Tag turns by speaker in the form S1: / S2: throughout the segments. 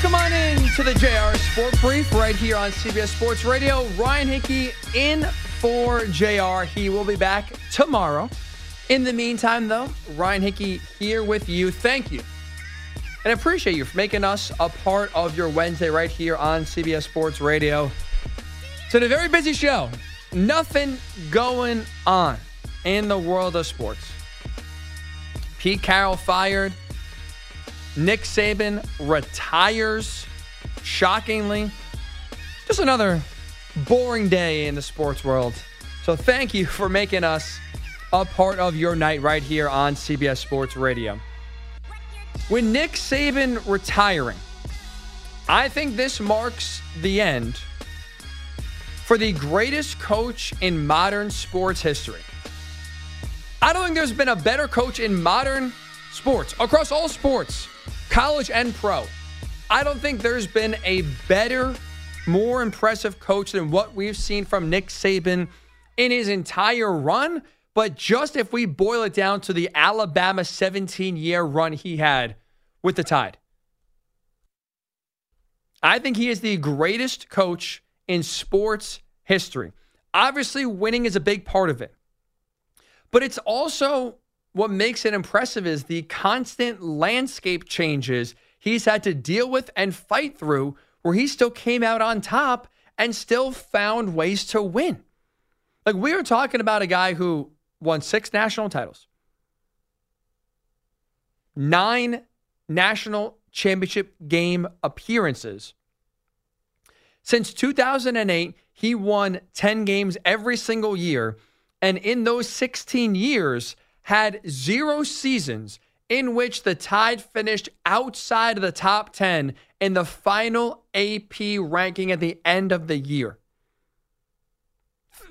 S1: Welcome on in to the JR Sport Brief right here on CBS Sports Radio. Ryan Hickey in for JR. He will be back tomorrow. In the meantime, though, Ryan Hickey here with you. Thank you. And I appreciate you for making us a part of your Wednesday right here on CBS Sports Radio. So, a very busy show. Nothing going on in the world of sports. Pete Carroll fired. Nick Saban retires. Shockingly. Just another boring day in the sports world. So thank you for making us a part of your night right here on CBS Sports Radio. With Nick Saban retiring, I think this marks the end for the greatest coach in modern sports history. I don't think there's been a better coach in modern sports, across all sports, college and pro. I don't think there's been a better, more impressive coach than what we've seen from Nick Saban in his entire run. But just if we boil it down to the Alabama 17 year run he had with the Tide, I think he is the greatest coach in sports history. Obviously, winning is a big part of it. But it's also what makes it impressive is the constant landscape changes he's had to deal with and fight through, where he still came out on top and still found ways to win. Like we are talking about a guy who won six national titles, nine national championship game appearances. Since 2008, he won 10 games every single year and in those 16 years had zero seasons in which the Tide finished outside of the top 10 in the final AP ranking at the end of the year.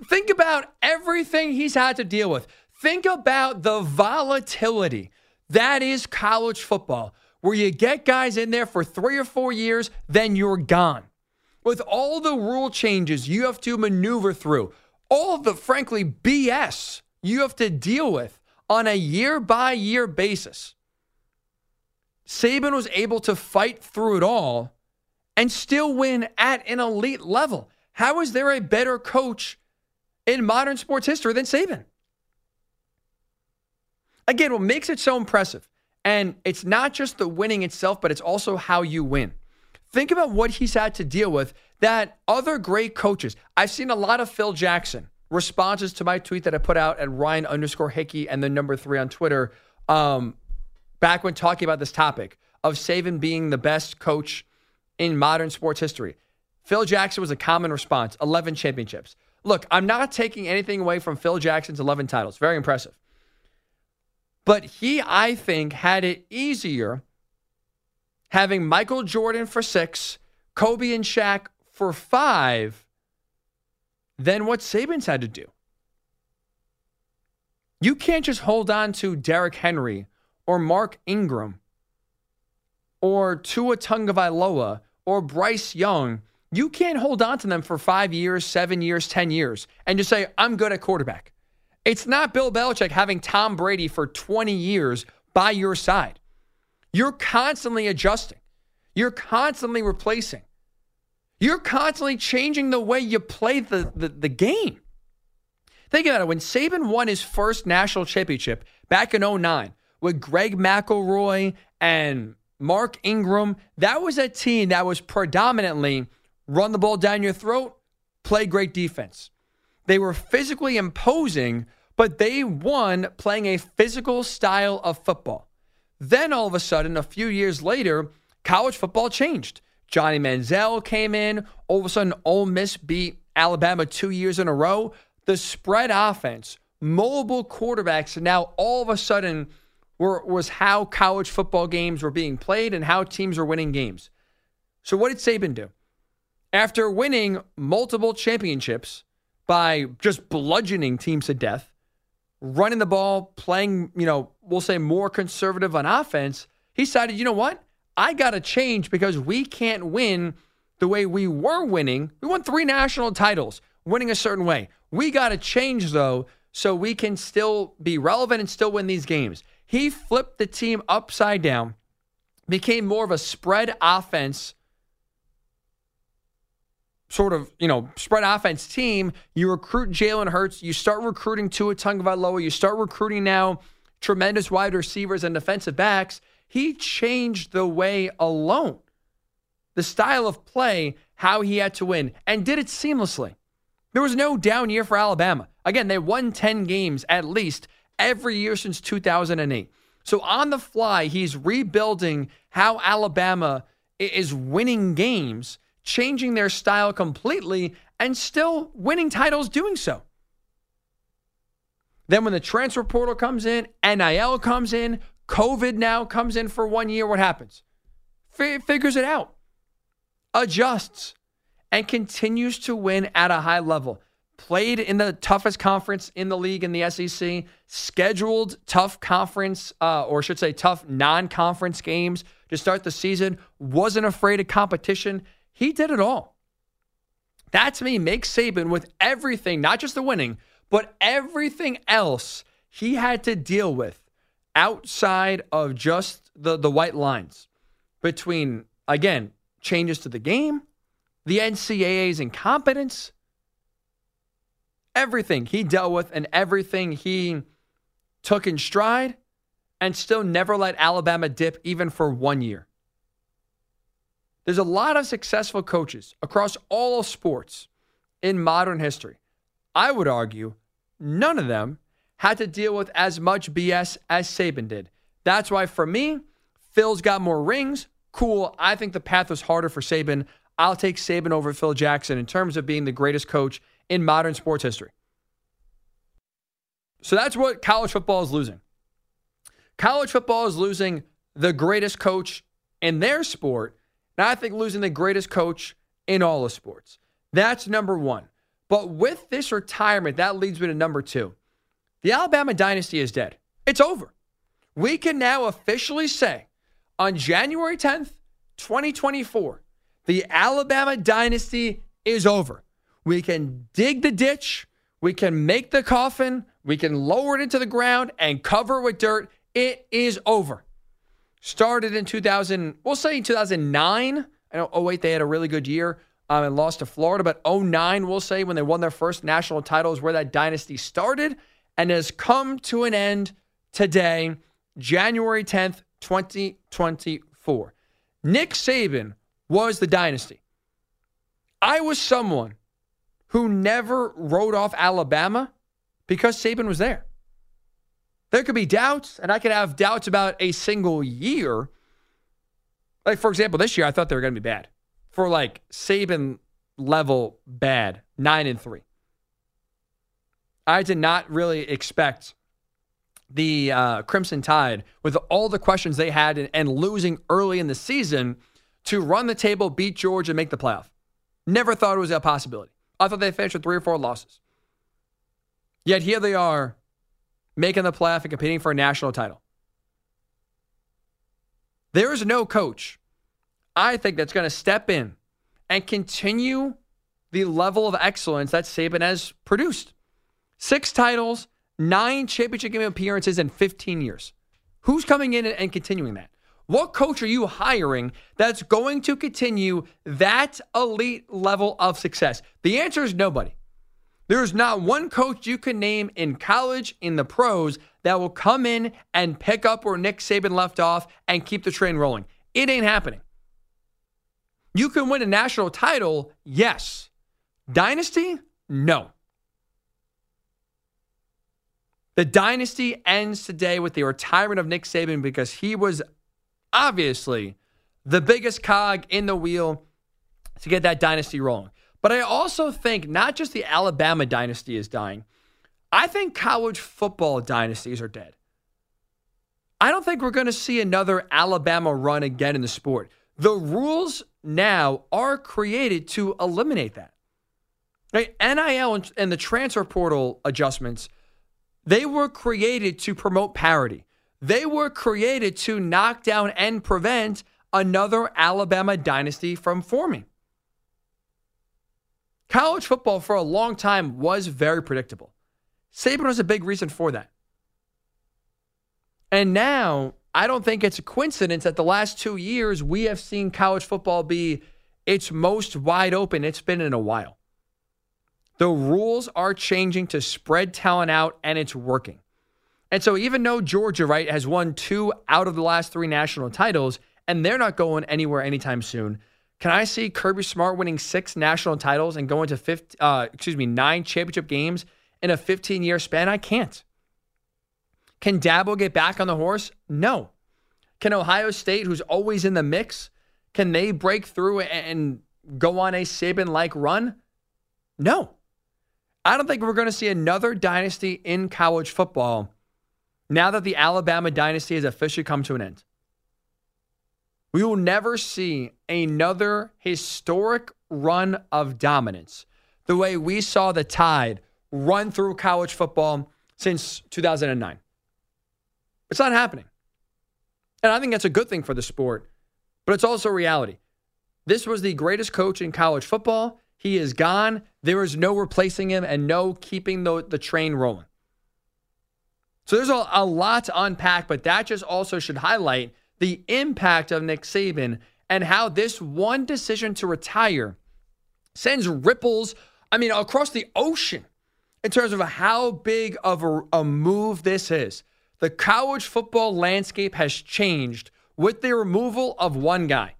S1: Think about everything he's had to deal with. Think about the volatility that is college football, where you get guys in there for three or four years, then you're gone. With all the rule changes you have to maneuver through, all the, frankly, BS you have to deal with on a year by year basis. Saban was able to fight through it all and still win at an elite level. How is there a better coach in modern sports history than Saban? Again, what makes it so impressive, and it's not just the winning itself, but it's also how you win. Think about what he's had to deal with that other great coaches, I've seen a lot of Phil Jackson responses to my tweet that I put out at Ryan underscore Hickey and the number three on Twitter um, back when talking about this topic of Saban being the best coach in modern sports history. Phil Jackson was a common response 11 championships. Look, I'm not taking anything away from Phil Jackson's 11 titles. Very impressive. But he, I think, had it easier having Michael Jordan for six, Kobe and Shaq for five than what Saban's had to do. You can't just hold on to Derrick Henry or Mark Ingram or Tua Tagovailoa or Bryce Young. You can't hold on to them for five years, seven years, 10 years and just say, I'm good at quarterback. It's not Bill Belichick having Tom Brady for 20 years by your side. You're constantly adjusting, you're constantly replacing. You're constantly changing the way you play the, the, the game. Think about it. When Saban won his first national championship back in 09 with Greg McElroy and Mark Ingram, that was a team that was predominantly run the ball down your throat, play great defense. They were physically imposing, but they won playing a physical style of football. Then all of a sudden, a few years later, college football changed. Johnny Manziel came in. All of a sudden, Ole Miss beat Alabama two years in a row. The spread offense, mobile quarterbacks, and now all of a sudden were, was how college football games were being played and how teams were winning games. So, what did Saban do? After winning multiple championships by just bludgeoning teams to death, running the ball, playing, you know, we'll say more conservative on offense, he decided, you know what? I got to change because we can't win the way we were winning. We won three national titles, winning a certain way. We got to change, though, so we can still be relevant and still win these games. He flipped the team upside down, became more of a spread offense sort of, you know, spread offense team, you recruit Jalen Hurts, you start recruiting Tua Tagovailoa, you start recruiting now tremendous wide receivers and defensive backs. He changed the way alone, the style of play, how he had to win, and did it seamlessly. There was no down year for Alabama. Again, they won 10 games at least every year since 2008. So on the fly, he's rebuilding how Alabama is winning games changing their style completely and still winning titles doing so. Then when the transfer portal comes in, NIL comes in, COVID now comes in for one year, what happens? F- figures it out, adjusts, and continues to win at a high level. Played in the toughest conference in the league in the SEC, scheduled tough conference, uh, or should say tough non conference games to start the season, wasn't afraid of competition, he did it all. That to me makes Saban with everything, not just the winning, but everything else he had to deal with outside of just the, the white lines between, again, changes to the game, the NCAA's incompetence, everything he dealt with and everything he took in stride and still never let Alabama dip even for one year. There's a lot of successful coaches across all sports in modern history. I would argue none of them had to deal with as much BS as Saban did. That's why, for me, Phil's got more rings. Cool. I think the path was harder for Saban. I'll take Saban over Phil Jackson in terms of being the greatest coach in modern sports history. So that's what college football is losing. College football is losing the greatest coach in their sport now, I think losing the greatest coach in all of sports. That's number one. But with this retirement, that leads me to number two. The Alabama dynasty is dead. It's over. We can now officially say on January 10th, 2024, the Alabama dynasty is over. We can dig the ditch, we can make the coffin, we can lower it into the ground and cover it with dirt. It is over. Started in 2000, we'll say 2009. I know 08, they had a really good year um, and lost to Florida, but 09, we'll say, when they won their first national title, is where that dynasty started and has come to an end today, January 10th, 2024. Nick Saban was the dynasty. I was someone who never wrote off Alabama because Saban was there. There could be doubts, and I could have doubts about a single year. Like, for example, this year, I thought they were going to be bad. For like Saban level bad, nine and three. I did not really expect the uh, Crimson Tide, with all the questions they had and, and losing early in the season, to run the table, beat Georgia, and make the playoff. Never thought it was a possibility. I thought they finished with three or four losses. Yet here they are making the playoff and competing for a national title. There is no coach, I think, that's going to step in and continue the level of excellence that Saban has produced. Six titles, nine championship game appearances in 15 years. Who's coming in and continuing that? What coach are you hiring that's going to continue that elite level of success? The answer is nobody. There's not one coach you can name in college, in the pros, that will come in and pick up where Nick Saban left off and keep the train rolling. It ain't happening. You can win a national title, yes. Dynasty, no. The dynasty ends today with the retirement of Nick Saban because he was obviously the biggest cog in the wheel to get that dynasty rolling. But I also think not just the Alabama dynasty is dying, I think college football dynasties are dead. I don't think we're going to see another Alabama run again in the sport. The rules now are created to eliminate that. Right? NIL and the transfer portal adjustments, they were created to promote parity. They were created to knock down and prevent another Alabama dynasty from forming. College football for a long time was very predictable. Saban was a big reason for that. And now I don't think it's a coincidence that the last two years we have seen college football be its most wide open it's been in a while. The rules are changing to spread talent out, and it's working. And so, even though Georgia, right, has won two out of the last three national titles, and they're not going anywhere anytime soon, can I see Kirby Smart winning six national titles and going to 50, uh, excuse me, nine championship games in a 15 year span? I can't. Can Dabo get back on the horse? No. Can Ohio State, who's always in the mix, can they break through and go on a Saban like run? No. I don't think we're going to see another dynasty in college football now that the Alabama dynasty has officially come to an end. We will never see another historic run of dominance the way we saw the tide run through college football since 2009. It's not happening. And I think that's a good thing for the sport, but it's also reality. This was the greatest coach in college football. He is gone. There is no replacing him and no keeping the, the train rolling. So there's a, a lot to unpack, but that just also should highlight the impact of Nick Saban and how this one decision to retire sends ripples, I mean, across the ocean in terms of how big of a, a move this is. The college football landscape has changed with the removal of one guy.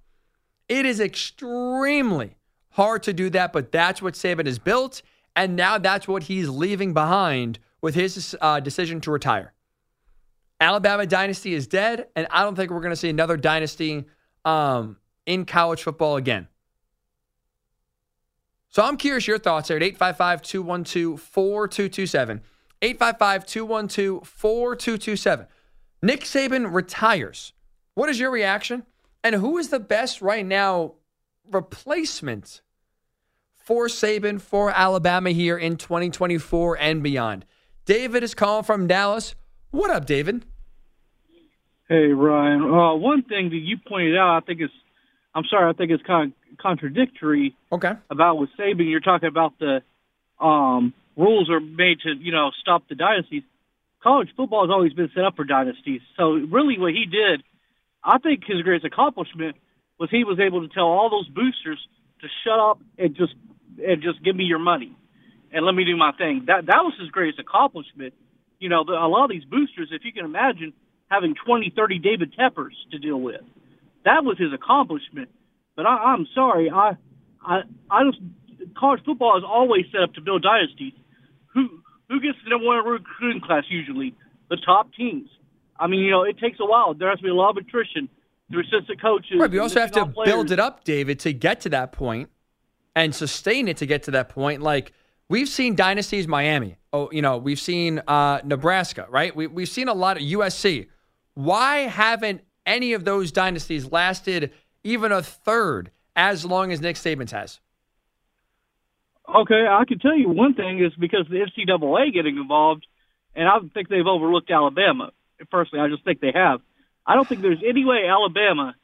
S1: It is extremely hard to do that, but that's what Saban has built. And now that's what he's leaving behind with his uh, decision to retire. Alabama dynasty is dead, and I don't think we're going to see another dynasty um, in college football again. So I'm curious your thoughts there at 855 212 4227. 855 212 4227. Nick Saban retires. What is your reaction? And who is the best right now replacement for Saban for Alabama here in 2024 and beyond? David is calling from Dallas. What up, David?
S2: Hey, Ryan. Uh, one thing that you pointed out, I think is, I'm sorry, I think it's kind of contradictory.
S1: Okay.
S2: About with Saban, you're talking about the um, rules are made to, you know, stop the dynasties. College football has always been set up for dynasties. So really, what he did, I think his greatest accomplishment was he was able to tell all those boosters to shut up and just and just give me your money and let me do my thing. That that was his greatest accomplishment. You know, the, a lot of these boosters, if you can imagine having 20, 30 David Teppers to deal with, that was his accomplishment. But I, I'm sorry, I, I, I just college football is always set up to build dynasties. Who who gets the number one recruiting class usually? The top teams. I mean, you know, it takes a while. There has to be a lot of attrition through assistant coaches.
S1: Right, but you also have to players. build it up, David, to get to that point and sustain it to get to that point. Like – We've seen dynasties, Miami. Oh, you know, we've seen uh, Nebraska, right? We, we've seen a lot of USC. Why haven't any of those dynasties lasted even a third as long as Nick Saban's has?
S2: Okay, I can tell you one thing is because the NCAA getting involved, and I think they've overlooked Alabama. Personally, I just think they have. I don't think there's any way Alabama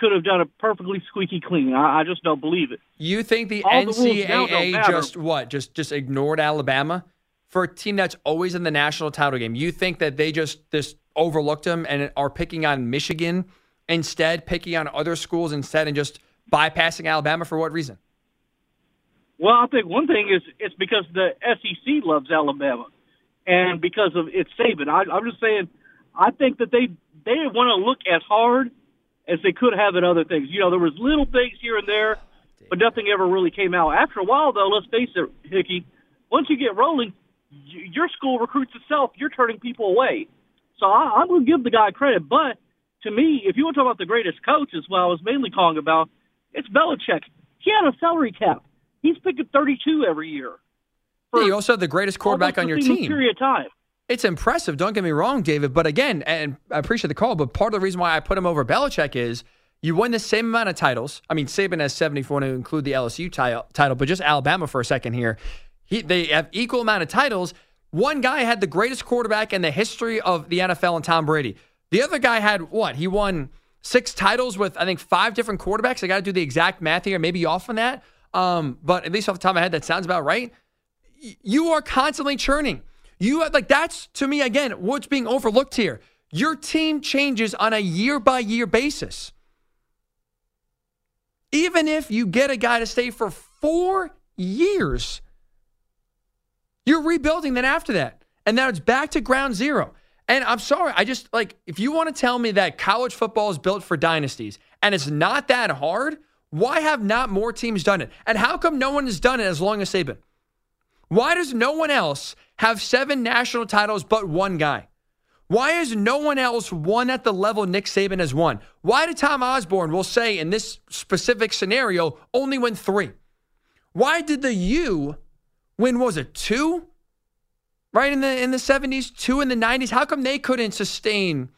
S2: could have done it perfectly squeaky clean. I, I just don't believe it.
S1: You think the All NCAA the just what? Just just ignored Alabama for a team that's always in the national title game. You think that they just just overlooked them and are picking on Michigan instead, picking on other schools instead, and just bypassing Alabama for what reason?
S2: Well, I think one thing is it's because the SEC loves Alabama, and because of it's Saban. I, I'm just saying, I think that they they want to look as hard as they could have in other things. You know, there was little things here and there, but nothing ever really came out. After a while, though, let's face it, Hickey, once you get rolling, your school recruits itself. You're turning people away. So I, I'm going to give the guy credit. But to me, if you want to talk about the greatest coach, coaches, well, I was mainly calling about, it's Belichick. He had a salary cap. He's picking 32 every year.
S1: Yeah, you also have the greatest quarterback on your team.
S2: Period of time.
S1: It's impressive. Don't get me wrong, David. But again, and I appreciate the call, but part of the reason why I put him over Belichick is you win the same amount of titles. I mean, Saban has 74 to include the LSU title, but just Alabama for a second here. He, they have equal amount of titles. One guy had the greatest quarterback in the history of the NFL and Tom Brady. The other guy had what? He won six titles with, I think, five different quarterbacks. I got to do the exact math here, maybe off on that. Um, but at least off the top of my head, that sounds about right. You are constantly churning. You have, like that's to me again what's being overlooked here. Your team changes on a year by year basis. Even if you get a guy to stay for four years, you're rebuilding then after that. And now it's back to ground zero. And I'm sorry, I just like, if you want to tell me that college football is built for dynasties and it's not that hard, why have not more teams done it? And how come no one has done it as long as Saban? Why does no one else have seven national titles but one guy? Why has no one else won at the level Nick Saban has won? Why did Tom Osborne, will say in this specific scenario, only win three? Why did the U win, was it two? Right in the in the 70s, two in the 90s? How come they couldn't sustain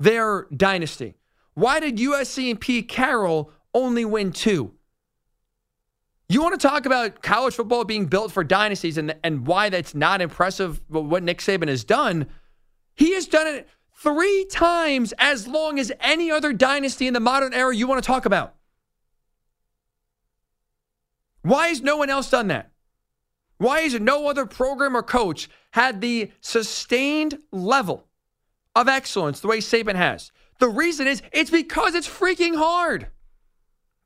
S1: their dynasty? Why did USC and Pete Carroll only win two? You want to talk about college football being built for dynasties and, and why that's not impressive what Nick Saban has done? He has done it three times as long as any other dynasty in the modern era you want to talk about. Why has no one else done that? Why has no other program or coach had the sustained level of excellence the way Saban has? The reason is it's because it's freaking hard.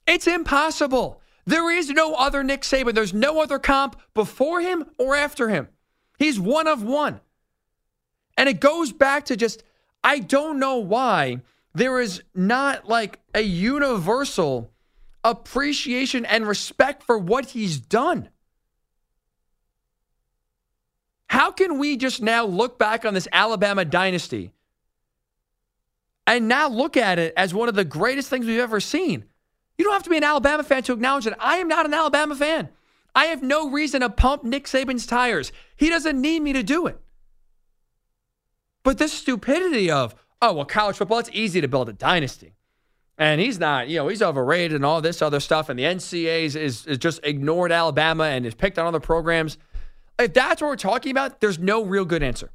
S1: It's impossible. There is no other Nick Saban. There's no other comp before him or after him. He's one of one. And it goes back to just, I don't know why there is not like a universal appreciation and respect for what he's done. How can we just now look back on this Alabama dynasty and now look at it as one of the greatest things we've ever seen? You don't have to be an Alabama fan to acknowledge that I am not an Alabama fan. I have no reason to pump Nick Saban's tires. He doesn't need me to do it. But this stupidity of, oh, well, college football, it's easy to build a dynasty. And he's not, you know, he's overrated and all this other stuff. And the NCAA is, is, is just ignored Alabama and has picked on other programs. If that's what we're talking about, there's no real good answer.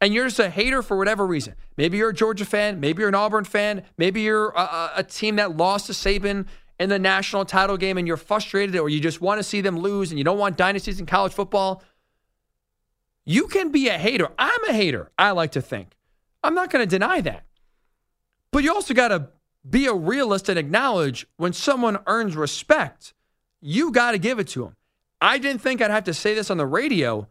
S1: And you're just a hater for whatever reason. Maybe you're a Georgia fan. Maybe you're an Auburn fan. Maybe you're a, a team that lost to Saban in the national title game and you're frustrated or you just want to see them lose and you don't want dynasties in college football. You can be a hater. I'm a hater, I like to think. I'm not going to deny that. But you also got to be a realist and acknowledge when someone earns respect, you got to give it to them. I didn't think I'd have to say this on the radio.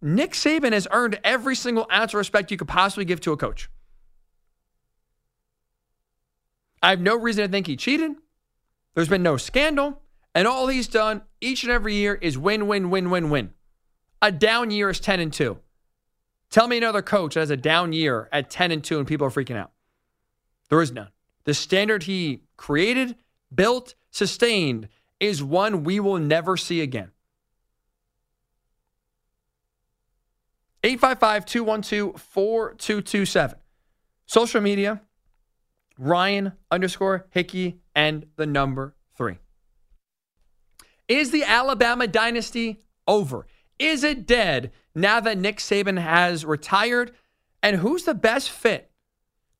S1: Nick Saban has earned every single ounce of respect you could possibly give to a coach. I have no reason to think he cheated. There's been no scandal. And all he's done each and every year is win, win, win, win, win. A down year is 10 and 2. Tell me another coach that has a down year at 10 and 2 and people are freaking out. There is none. The standard he created, built, sustained is one we will never see again. 855 212 4227. Social media, Ryan underscore Hickey and the number three. Is the Alabama dynasty over? Is it dead now that Nick Saban has retired? And who's the best fit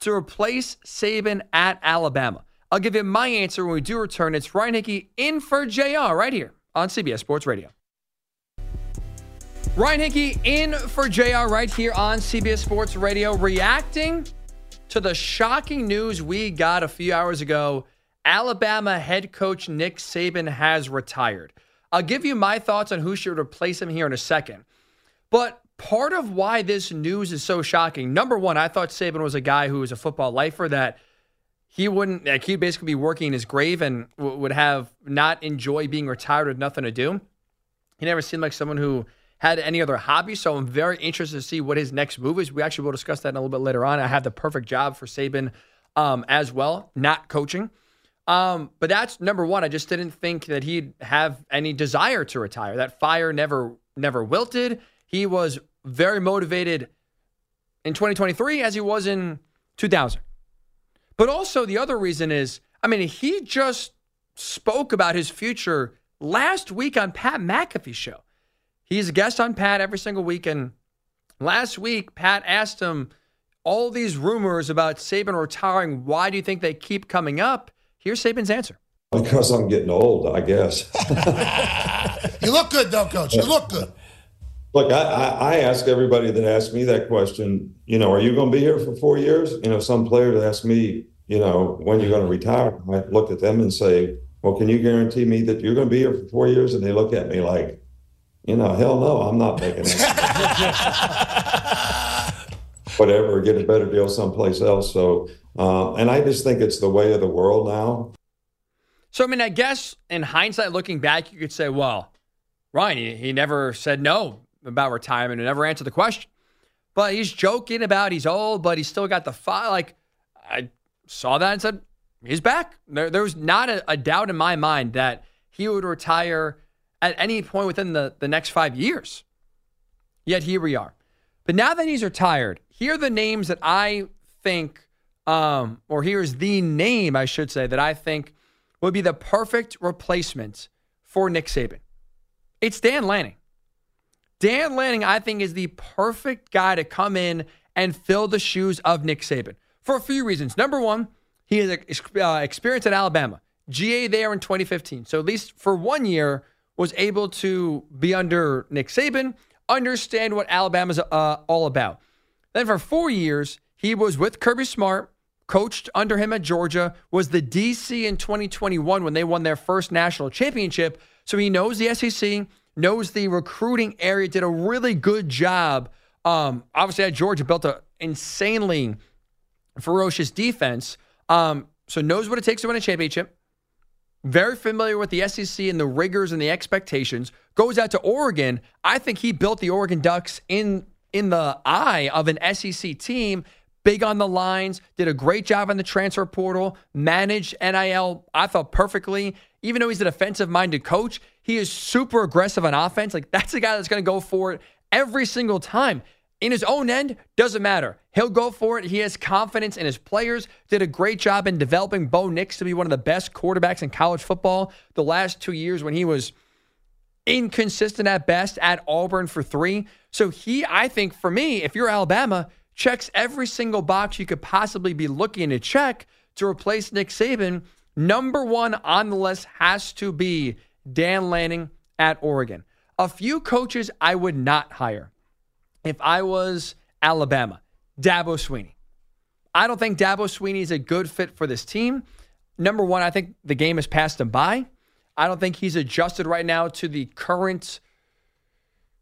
S1: to replace Saban at Alabama? I'll give you my answer when we do return. It's Ryan Hickey in for JR right here on CBS Sports Radio. Ryan Hickey in for JR right here on CBS Sports Radio, reacting to the shocking news we got a few hours ago. Alabama head coach Nick Saban has retired. I'll give you my thoughts on who should replace him here in a second. But part of why this news is so shocking, number one, I thought Saban was a guy who was a football lifer that he wouldn't, like, he'd basically be working in his grave and w- would have not enjoy being retired with nothing to do. He never seemed like someone who had any other hobbies. So I'm very interested to see what his next move is. We actually will discuss that in a little bit later on. I have the perfect job for Saban um, as well, not coaching. Um, but that's number one. I just didn't think that he'd have any desire to retire. That fire never never wilted. He was very motivated in 2023 as he was in 2000. But also the other reason is, I mean, he just spoke about his future last week on Pat McAfee's show. He's a guest on Pat every single week, and last week Pat asked him all these rumors about Saban retiring. Why do you think they keep coming up? Here's Saban's answer.
S3: Because I'm getting old, I guess.
S4: you look good, though, coach. You look good.
S3: Look, I, I, I ask everybody that asks me that question, you know, are you going to be here for four years? You know, some player that asks me, you know, when you're going to retire, I look at them and say, well, can you guarantee me that you're going to be here for four years? And they look at me like, you know, hell no, I'm not making it. Whatever, get a better deal someplace else. So, uh, and I just think it's the way of the world now.
S1: So, I mean, I guess in hindsight, looking back, you could say, well, Ryan, he, he never said no about retirement and never answered the question. But he's joking about he's old, but he's still got the fire. Like, I saw that and said, he's back. There, there was not a, a doubt in my mind that he would retire at any point within the, the next five years. Yet here we are. But now that he's retired, here are the names that I think, um, or here's the name, I should say, that I think would be the perfect replacement for Nick Saban. It's Dan Lanning. Dan Lanning, I think, is the perfect guy to come in and fill the shoes of Nick Saban for a few reasons. Number one, he has uh, experience at Alabama, GA there in 2015. So at least for one year, was able to be under Nick Saban, understand what Alabama's uh, all about. Then for four years, he was with Kirby Smart, coached under him at Georgia, was the DC in 2021 when they won their first national championship. So he knows the SEC, knows the recruiting area, did a really good job. Um, obviously, at Georgia, built an insanely ferocious defense. Um, so knows what it takes to win a championship very familiar with the SEC and the rigors and the expectations, goes out to Oregon. I think he built the Oregon Ducks in in the eye of an SEC team, big on the lines, did a great job in the transfer portal, managed NIL, I thought perfectly. Even though he's a defensive minded coach, he is super aggressive on offense. Like that's a guy that's going to go for it every single time in his own end, doesn't matter. He'll go for it. He has confidence in his players. Did a great job in developing Bo Nix to be one of the best quarterbacks in college football the last two years when he was inconsistent at best at Auburn for three. So he, I think, for me, if you're Alabama, checks every single box you could possibly be looking to check to replace Nick Saban. Number one on the list has to be Dan Lanning at Oregon. A few coaches I would not hire if I was Alabama, Dabo Swinney. I don't think Dabo Swinney is a good fit for this team. Number one, I think the game has passed him by. I don't think he's adjusted right now to the current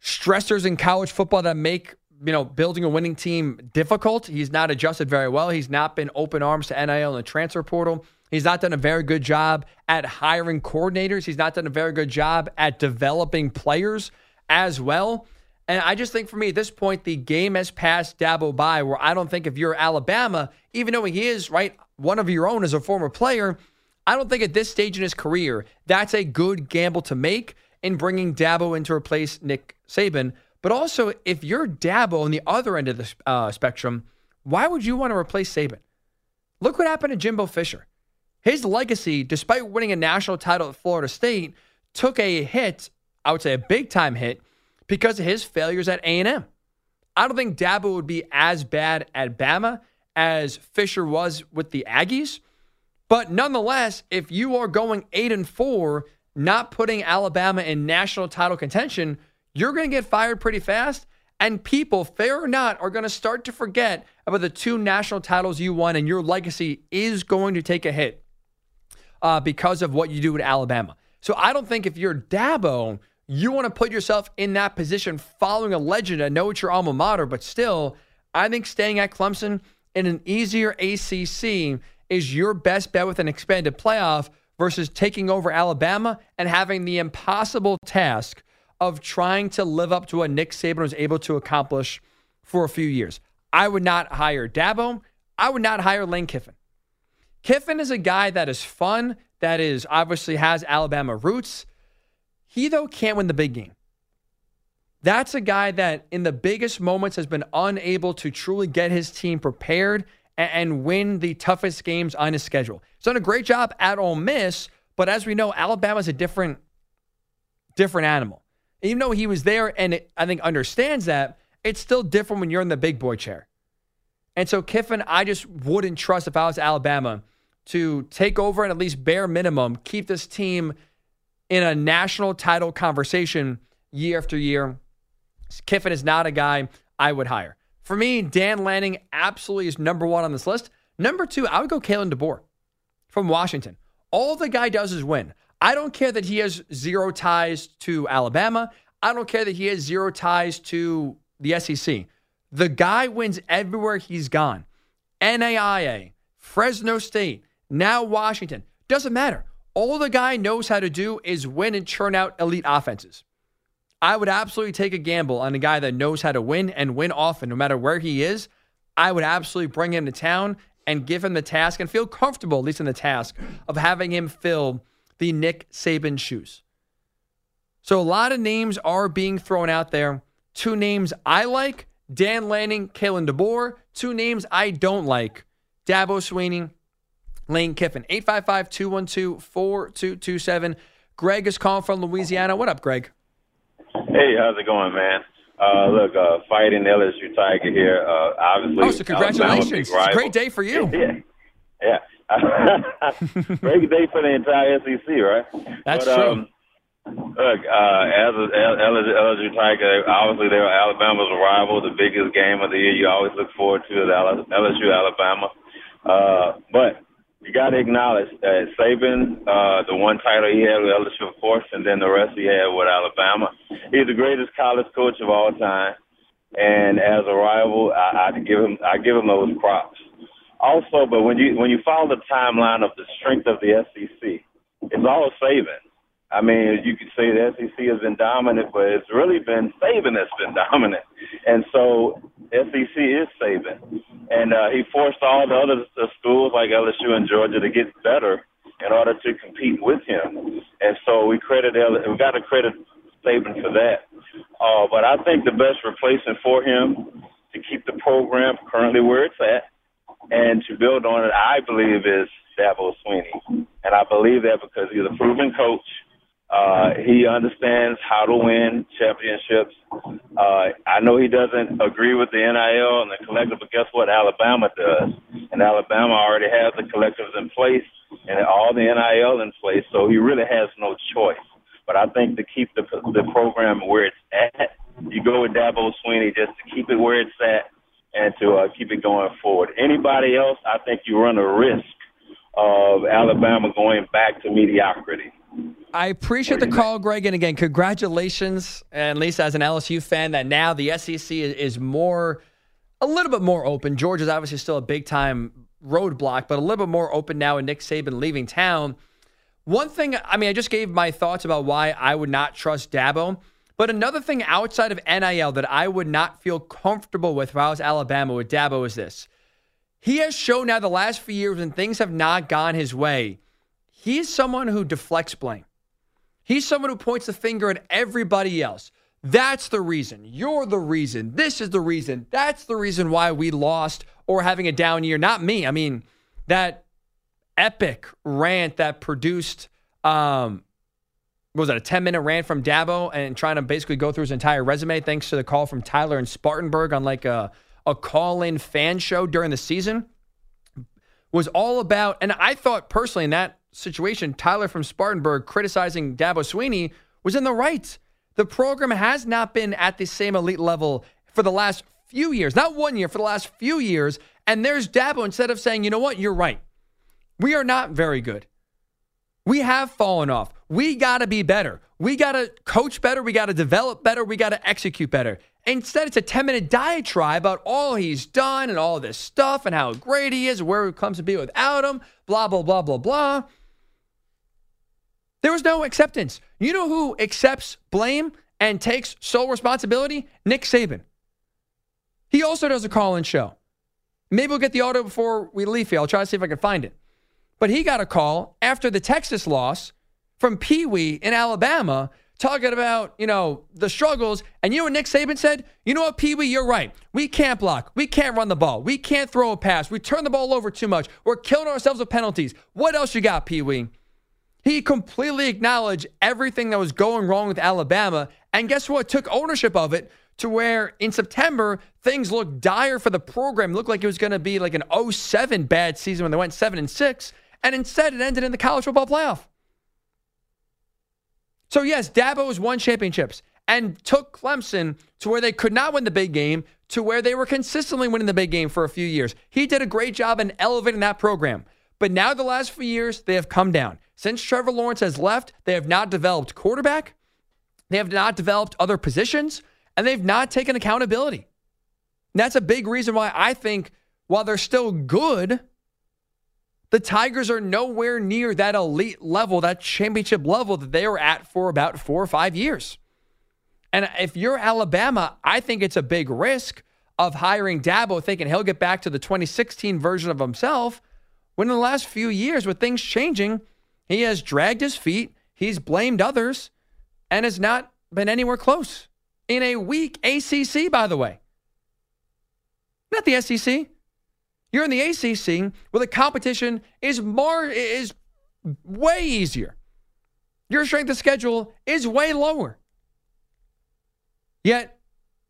S1: stressors in college football that make you know building a winning team difficult. He's not adjusted very well. He's not been open arms to NIL and the transfer portal. He's not done a very good job at hiring coordinators. He's not done a very good job at developing players as well. And I just think for me at this point, the game has passed Dabo by where I don't think if you're Alabama, even though he is, right, one of your own as a former player, I don't think at this stage in his career, that's a good gamble to make in bringing Dabo in to replace Nick Saban. But also, if you're Dabo on the other end of the uh, spectrum, why would you want to replace Saban? Look what happened to Jimbo Fisher. His legacy, despite winning a national title at Florida State, took a hit, I would say a big time hit, because of his failures at A&M. I don't think Dabo would be as bad at Bama as Fisher was with the Aggies. But nonetheless, if you are going 8 and 4, not putting Alabama in national title contention, you're going to get fired pretty fast. And people, fair or not, are going to start to forget about the two national titles you won, and your legacy is going to take a hit uh, because of what you do at Alabama. So I don't think if you're Dabo, you want to put yourself in that position following a legend. I know it's your alma mater, but still, I think staying at Clemson in an easier ACC is your best bet with an expanded playoff versus taking over Alabama and having the impossible task of trying to live up to what Nick Saban was able to accomplish for a few years. I would not hire Dabo. I would not hire Lane Kiffin. Kiffin is a guy that is fun, that is obviously has Alabama roots. He, though, can't win the big game. That's a guy that, in the biggest moments, has been unable to truly get his team prepared and, and win the toughest games on his schedule. He's done a great job at Ole Miss, but as we know, Alabama's a different, different animal. Even though he was there and it, I think understands that, it's still different when you're in the big boy chair. And so Kiffin, I just wouldn't trust if I was Alabama to take over and at least bare minimum keep this team in a national title conversation year after year Kiffin is not a guy I would hire. For me, Dan Lanning absolutely is number one on this list. Number two, I would go Kalen DeBoer from Washington. All the guy does is win. I don't care that he has zero ties to Alabama. I don't care that he has zero ties to the SEC. The guy wins everywhere he's gone. NAIA, Fresno State, now Washington. Doesn't matter. All the guy knows how to do is win and churn out elite offenses. I would absolutely take a gamble on a guy that knows how to win and win often, no matter where he is. I would absolutely bring him to town and give him the task and feel comfortable, at least in the task, of having him fill the Nick Saban shoes. So a lot of names are being thrown out there. Two names I like Dan Lanning, Kalen DeBoer. Two names I don't like Dabo Swinney, Lane Kiffin. 855 212 4227. Greg is calling from Louisiana. What up, Greg?
S4: Hey, how's it going, man? Uh, look, uh, fighting LSU Tiger here. Uh, obviously,
S1: oh, so congratulations! It's a great day for you.
S4: yeah, yeah. great day for the entire SEC, right?
S1: That's but, true. Um,
S4: look, uh, as a LSU Tiger, obviously they're Alabama's rival, the biggest game of the year. You always look forward to the LSU Alabama. Uh, but you got to acknowledge that Saban, uh, the one title he had with LSU, of course, and then the rest he had with Alabama. He's the greatest college coach of all time, and as a rival, I, I give him I give him those props. Also, but when you when you follow the timeline of the strength of the SEC, it's all Saban. I mean, you could say the SEC has been dominant, but it's really been Saban that's been dominant. And so SEC is Saban. And uh, he forced all the other the schools like LSU and Georgia to get better in order to compete with him. And so we credit we got to credit Saban for that. Uh, but I think the best replacement for him to keep the program currently where it's at and to build on it, I believe, is Dabo Swinney. And I believe that because he's a proven coach – uh, he understands how to win championships. Uh, I know he doesn't agree with the NIL and the collective, but guess what? Alabama does. And Alabama already has the collectives in place and all the NIL in place, so he really has no choice. But I think to keep the, the program where it's at, you go with Dabo Swinney just to keep it where it's at and to uh, keep it going forward. Anybody else, I think you run a risk of Alabama going back to mediocrity.
S1: I appreciate the call, Greg. And again, congratulations, and Lisa, as an LSU fan, that now the SEC is more, a little bit more open. Georgia's obviously still a big time roadblock, but a little bit more open now with Nick Saban leaving town. One thing, I mean, I just gave my thoughts about why I would not trust Dabo. But another thing outside of NIL that I would not feel comfortable with if I was Alabama with Dabo is this. He has shown now the last few years when things have not gone his way He's someone who deflects blame. He's someone who points the finger at everybody else. That's the reason. You're the reason. This is the reason. That's the reason why we lost or having a down year. Not me. I mean, that epic rant that produced um was that a 10 minute rant from Dabo and trying to basically go through his entire resume thanks to the call from Tyler and Spartanburg on like a, a call in fan show during the season was all about and I thought personally in that situation, Tyler from Spartanburg criticizing Dabo Swinney was in the right. The program has not been at the same elite level for the last few years, not one year, for the last few years. And there's Dabo instead of saying, you know what, you're right. We are not very good. We have fallen off. We got to be better. We got to coach better. We got to develop better. We got to execute better. Instead, it's a 10 minute diatribe about all he's done and all this stuff and how great he is, where it comes to be without him, blah, blah, blah, blah, blah. There was no acceptance. You know who accepts blame and takes sole responsibility? Nick Saban. He also does a call in show. Maybe we'll get the audio before we leave here. I'll try to see if I can find it. But he got a call after the Texas loss from Pee Wee in Alabama talking about, you know, the struggles. And you know what Nick Saban said? You know what, Pee Wee, you're right. We can't block. We can't run the ball. We can't throw a pass. We turn the ball over too much. We're killing ourselves with penalties. What else you got, Pee Wee? He completely acknowledged everything that was going wrong with Alabama. And guess what? Took ownership of it to where in September, things looked dire for the program. It looked like it was going to be like an 07 bad season when they went 7 and 6. And instead, it ended in the college football playoff. So, yes, Dabo has won championships. and took Clemson to where they could not win the big game to where they were consistently winning the big game for a few years. He did a great job in elevating that program. But now, the last few years, they have come down. Since Trevor Lawrence has left, they have not developed quarterback, they have not developed other positions, and they've not taken accountability. And that's a big reason why I think while they're still good, the Tigers are nowhere near that elite level, that championship level that they were at for about four or five years. And if you're Alabama, I think it's a big risk of hiring Dabo thinking he'll get back to the 2016 version of himself when in the last few years, with things changing, he has dragged his feet, he's blamed others, and has not been anywhere close. In a weak ACC, by the way. Not the SEC. You're in the ACC where the competition is more is way easier. Your strength of schedule is way lower. Yet,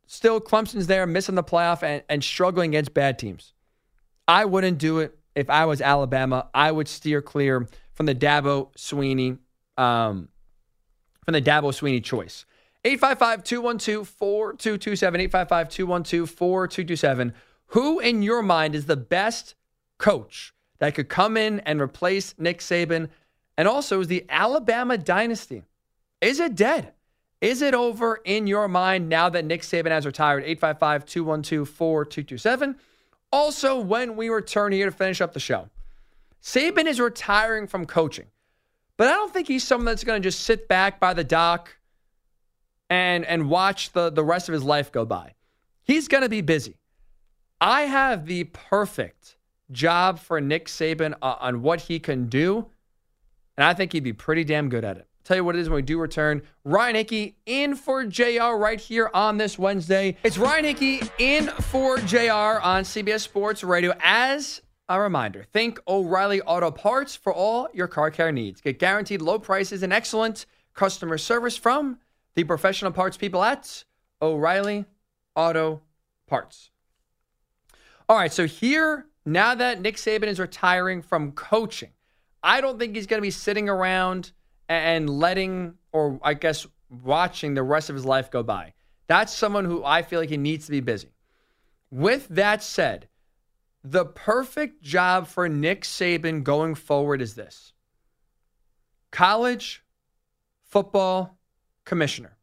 S1: still Clemson's there missing the playoff and, and struggling against bad teams. I wouldn't do it if I was Alabama. I would steer clear from the Dabo Swinney, um, from the Dabo Swinney choice. 855 212 4227. 855 212 4227. Who, in your mind, is the best coach that could come in and replace Nick Saban? And also, is the Alabama dynasty, is it dead? Is it over in your mind now that Nick Saban has retired? 855 212 4227. Also, when we return here to finish up the show, Saban is retiring from coaching, but I don't think he's someone that's going to just sit back by the dock and, and watch the, the rest of his life go by. He's going to be busy. I have the perfect job for Nick Saban uh, on what he can do, and I think he'd be pretty damn good at it. Tell you what it is when we do return. Ryan Hickey in for JR right here on this Wednesday. It's Ryan Hickey in for JR on CBS Sports Radio. As a reminder, think O'Reilly Auto Parts for all your car care needs. Get guaranteed low prices and excellent customer service from the professional parts people at O'Reilly Auto Parts. All right, so here, now that Nick Saban is retiring from coaching, I don't think he's going to be sitting around and letting, or I guess, watching the rest of his life go by. That's someone who I feel like he needs to be busy. With that said, the perfect job for Nick Saban going forward is this college football commissioner,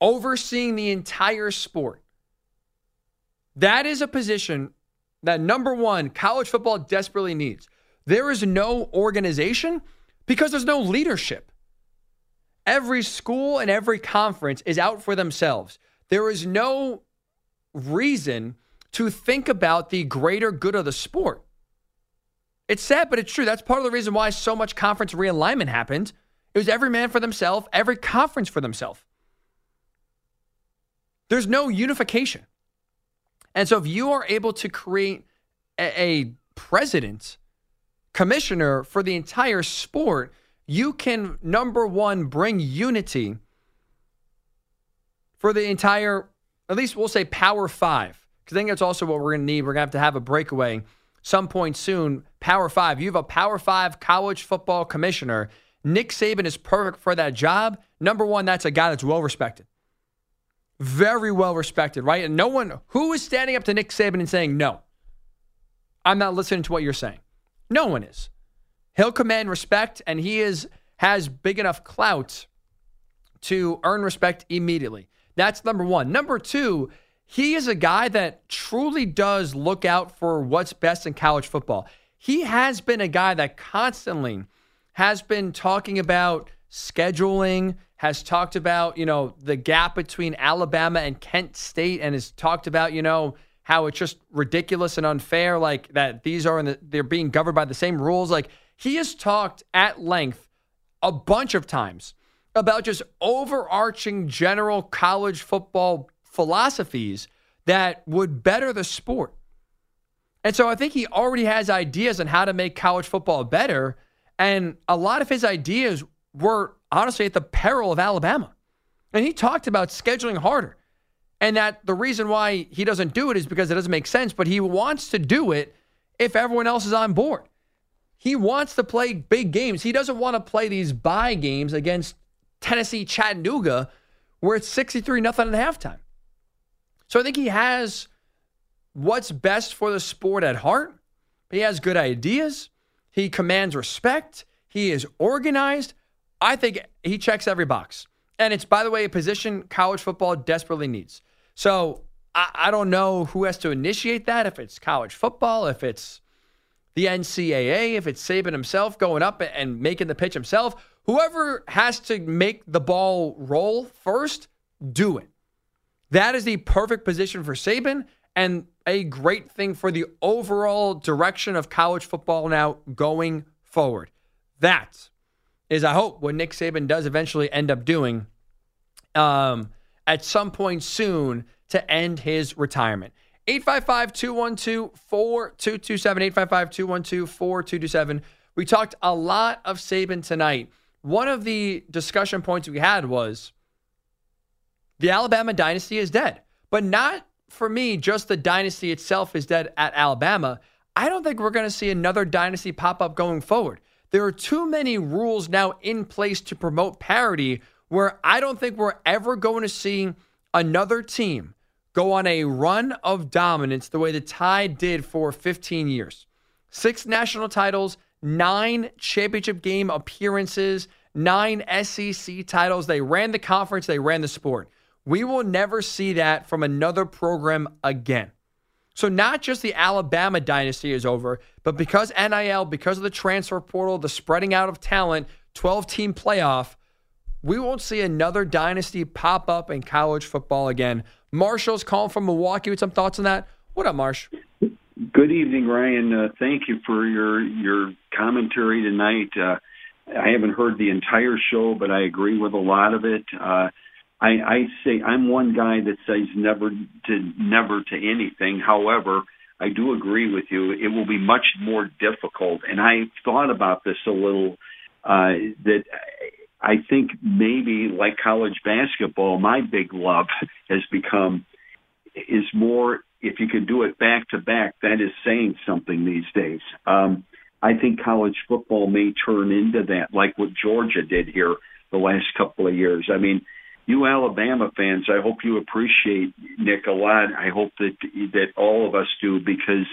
S1: overseeing the entire sport. That is a position that number one, college football desperately needs. There is no organization because there's no leadership. Every school and every conference is out for themselves. There is no reason to think about the greater good of the sport. It's sad, but it's true. That's part of the reason why so much conference realignment happened. It was every man for themselves, every conference for themselves. There's no unification. And so if you are able to create a, a president, commissioner for the entire sport, you can, number one, bring unity for the entire, at least we'll say Power Five. Because I think that's also what we're going to need. We're going to have to have a breakaway some point soon. Power Five. You have a Power Five college football commissioner. Nick Saban is perfect for that job. Number one, that's a guy that's well respected very well respected, right? And no one who is standing up to Nick Saban and saying, no, I'm not listening to what you're saying. No one is. He'll command respect, and he is has big enough clout to earn respect immediately. That's number one. Number two, he is a guy that truly does look out for what's best in college football. He has been a guy that constantly has been talking about scheduling, has talked about, you know, the gap between Alabama and Kent State and has talked about, you know, how it's just ridiculous and unfair like that these are in the, they're being governed by the same rules like he has talked at length a bunch of times about just overarching general college football philosophies that would better the sport. And so I think he already has ideas on how to make college football better and a lot of his ideas were honestly at the peril of Alabama. And he talked about scheduling harder. And that the reason why he doesn't do it is because it doesn't make sense, but he wants to do it if everyone else is on board. He wants to play big games. He doesn't want to play these buy games against Tennessee Chattanooga where it's 63 nothing at halftime. So I think he has what's best for the sport at heart. He has good ideas. He commands respect. He is organized. I think he checks every box. And it's, by the way, a position college football desperately needs. So I, I don't know who has to initiate that, if it's college football, if it's the NCAA, if it's Saban himself going up and making the pitch himself. Whoever has to make the ball roll first, do it. That is the perfect position for Saban and a great thing for the overall direction of college football now going forward. That is, I hope, what Nick Saban does eventually end up doing um, at some point soon to end his retirement. 855 212 4227. 855 212 4227. We talked a lot of Saban tonight. One of the discussion points we had was the Alabama dynasty is dead, but not for me, just the dynasty itself is dead at Alabama. I don't think we're going to see another dynasty pop up going forward. There are too many rules now in place to promote parity where I don't think we're ever going to see another team go on a run of dominance the way the Tide did for 15 years. Six national titles, nine championship game appearances, nine SEC titles. They ran the conference, they ran the sport. We will never see that from another program again. So, not just the Alabama dynasty is over, but because NIL, because of the transfer portal, the spreading out of talent, 12 team playoff, we won't see another dynasty pop up in college football again. Marshall's calling from Milwaukee with some thoughts on that. What up, Marsh?
S5: Good evening, Ryan. Uh, thank you for your your commentary tonight. Uh, I haven't heard the entire show, but I agree with a lot of it. Uh, I, I say I'm one guy that says never to never to anything. However, I do agree with you. It will be much more difficult, and I thought about this a little. Uh, that I think maybe like college basketball, my big love has become is more if you can do it back to back, that is saying something these days. Um, I think college football may turn into that, like what Georgia did here the last couple of years. I mean, you Alabama fans, I hope you appreciate Nick a lot. I hope that that all of us do because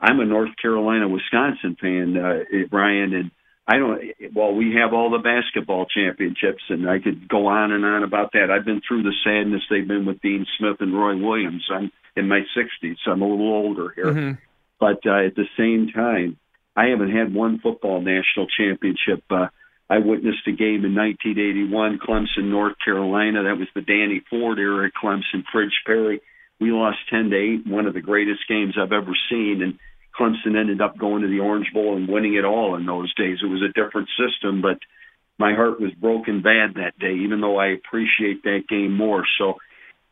S5: I'm a North Carolina Wisconsin fan, uh, Ryan, and I don't. Well, we have all the basketball championships, and I could go on and on about that. I've been through the sadness they've been with Dean Smith and Roy Williams. I'm in my 60s, so I'm a little older here. Mm-hmm. But uh, at the same time, I haven't had one football national championship. Uh, I witnessed a game in 1981, Clemson, North Carolina. That was the Danny Ford era Clemson. Fridge Perry. We lost 10 to 8. One of the greatest games I've ever seen. And Clemson ended up going to the Orange Bowl and winning it all in those days. It was a different system, but my heart was broken bad that day, even though I appreciate that game more. So,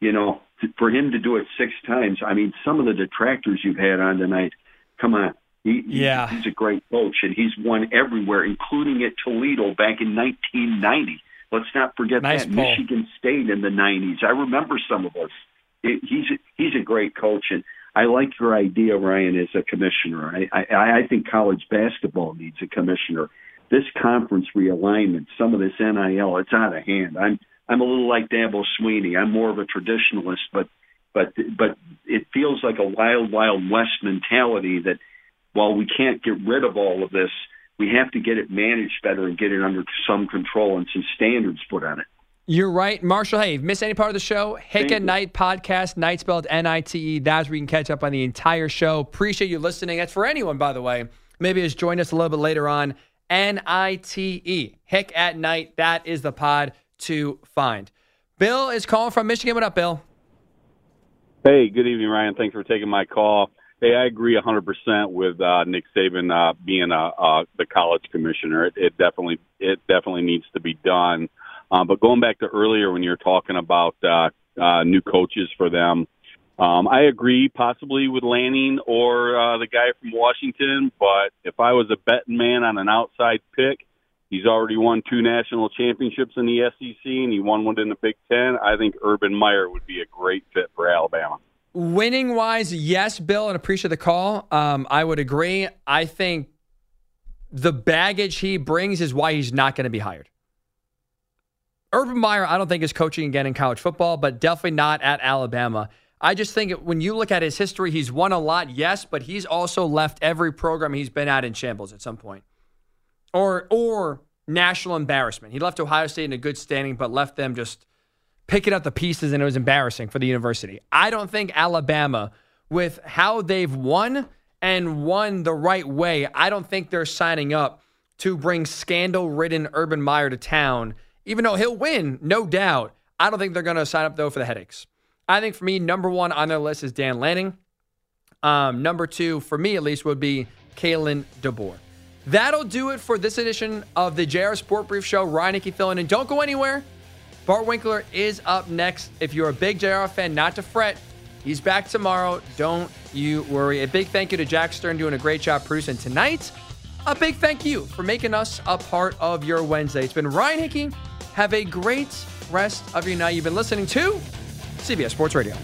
S5: you know, for him to do it six times, I mean, some of the detractors you've had on tonight, come on. He,
S1: yeah.
S5: he's a great coach, and he's won everywhere, including at Toledo back in 1990. Let's not forget
S1: nice
S5: that Michigan State in the 90s. I remember some of us. It, he's he's a great coach, and I like your idea, Ryan, as a commissioner. I, I, I think college basketball needs a commissioner. This conference realignment, some of this NIL, it's out of hand. I'm I'm a little like Dabo Swinney. I'm more of a traditionalist, but but but it feels like a wild wild west mentality that while we can't get rid of all of this, we have to get it managed better and get it under some control and some standards put on it.
S1: You're right, Marshall. Hey, if you missed any part of the show, Hick at Night podcast, night spelled N I T E. That's where you can catch up on the entire show. Appreciate you listening. That's for anyone, by the way. Maybe has joined us a little bit later on. N I T E. Hick at Night. That is the pod to find. Bill is calling from Michigan. What up, Bill?
S6: Hey, good evening, Ryan. Thanks for taking my call. Hey, I agree 100% with uh, Nick Saban uh, being a, uh, the college commissioner. It, it definitely it definitely needs to be done. Um, but going back to earlier when you were talking about uh, uh, new coaches for them, um, I agree possibly with Lanning or uh, the guy from Washington. But if I was a betting man on an outside pick, he's already won two national championships in the SEC and he won one in the Big Ten. I think Urban Meyer would be a great fit for Alabama.
S1: Winning wise, yes, Bill, and appreciate the call. Um, I would agree. I think the baggage he brings is why he's not going to be hired. Urban Meyer, I don't think is coaching again in college football, but definitely not at Alabama. I just think when you look at his history, he's won a lot, yes, but he's also left every program he's been at in shambles at some point, or or national embarrassment. He left Ohio State in a good standing, but left them just picking up the pieces, and it was embarrassing for the university. I don't think Alabama, with how they've won and won the right way, I don't think they're signing up to bring scandal-ridden Urban Meyer to town. Even though he'll win, no doubt. I don't think they're going to sign up though for the headaches. I think for me, number one on their list is Dan Lanning. Um, number two, for me at least, would be Kalen DeBoer. That'll do it for this edition of the JR Sport Brief Show. Ryan Hickey filling in. Don't go anywhere. Bart Winkler is up next. If you're a big JR fan, not to fret. He's back tomorrow. Don't you worry. A big thank you to Jack Stern doing a great job producing tonight. A big thank you for making us a part of your Wednesday. It's been Ryan Hickey. Have a great rest of your night. You've been listening to CBS Sports Radio.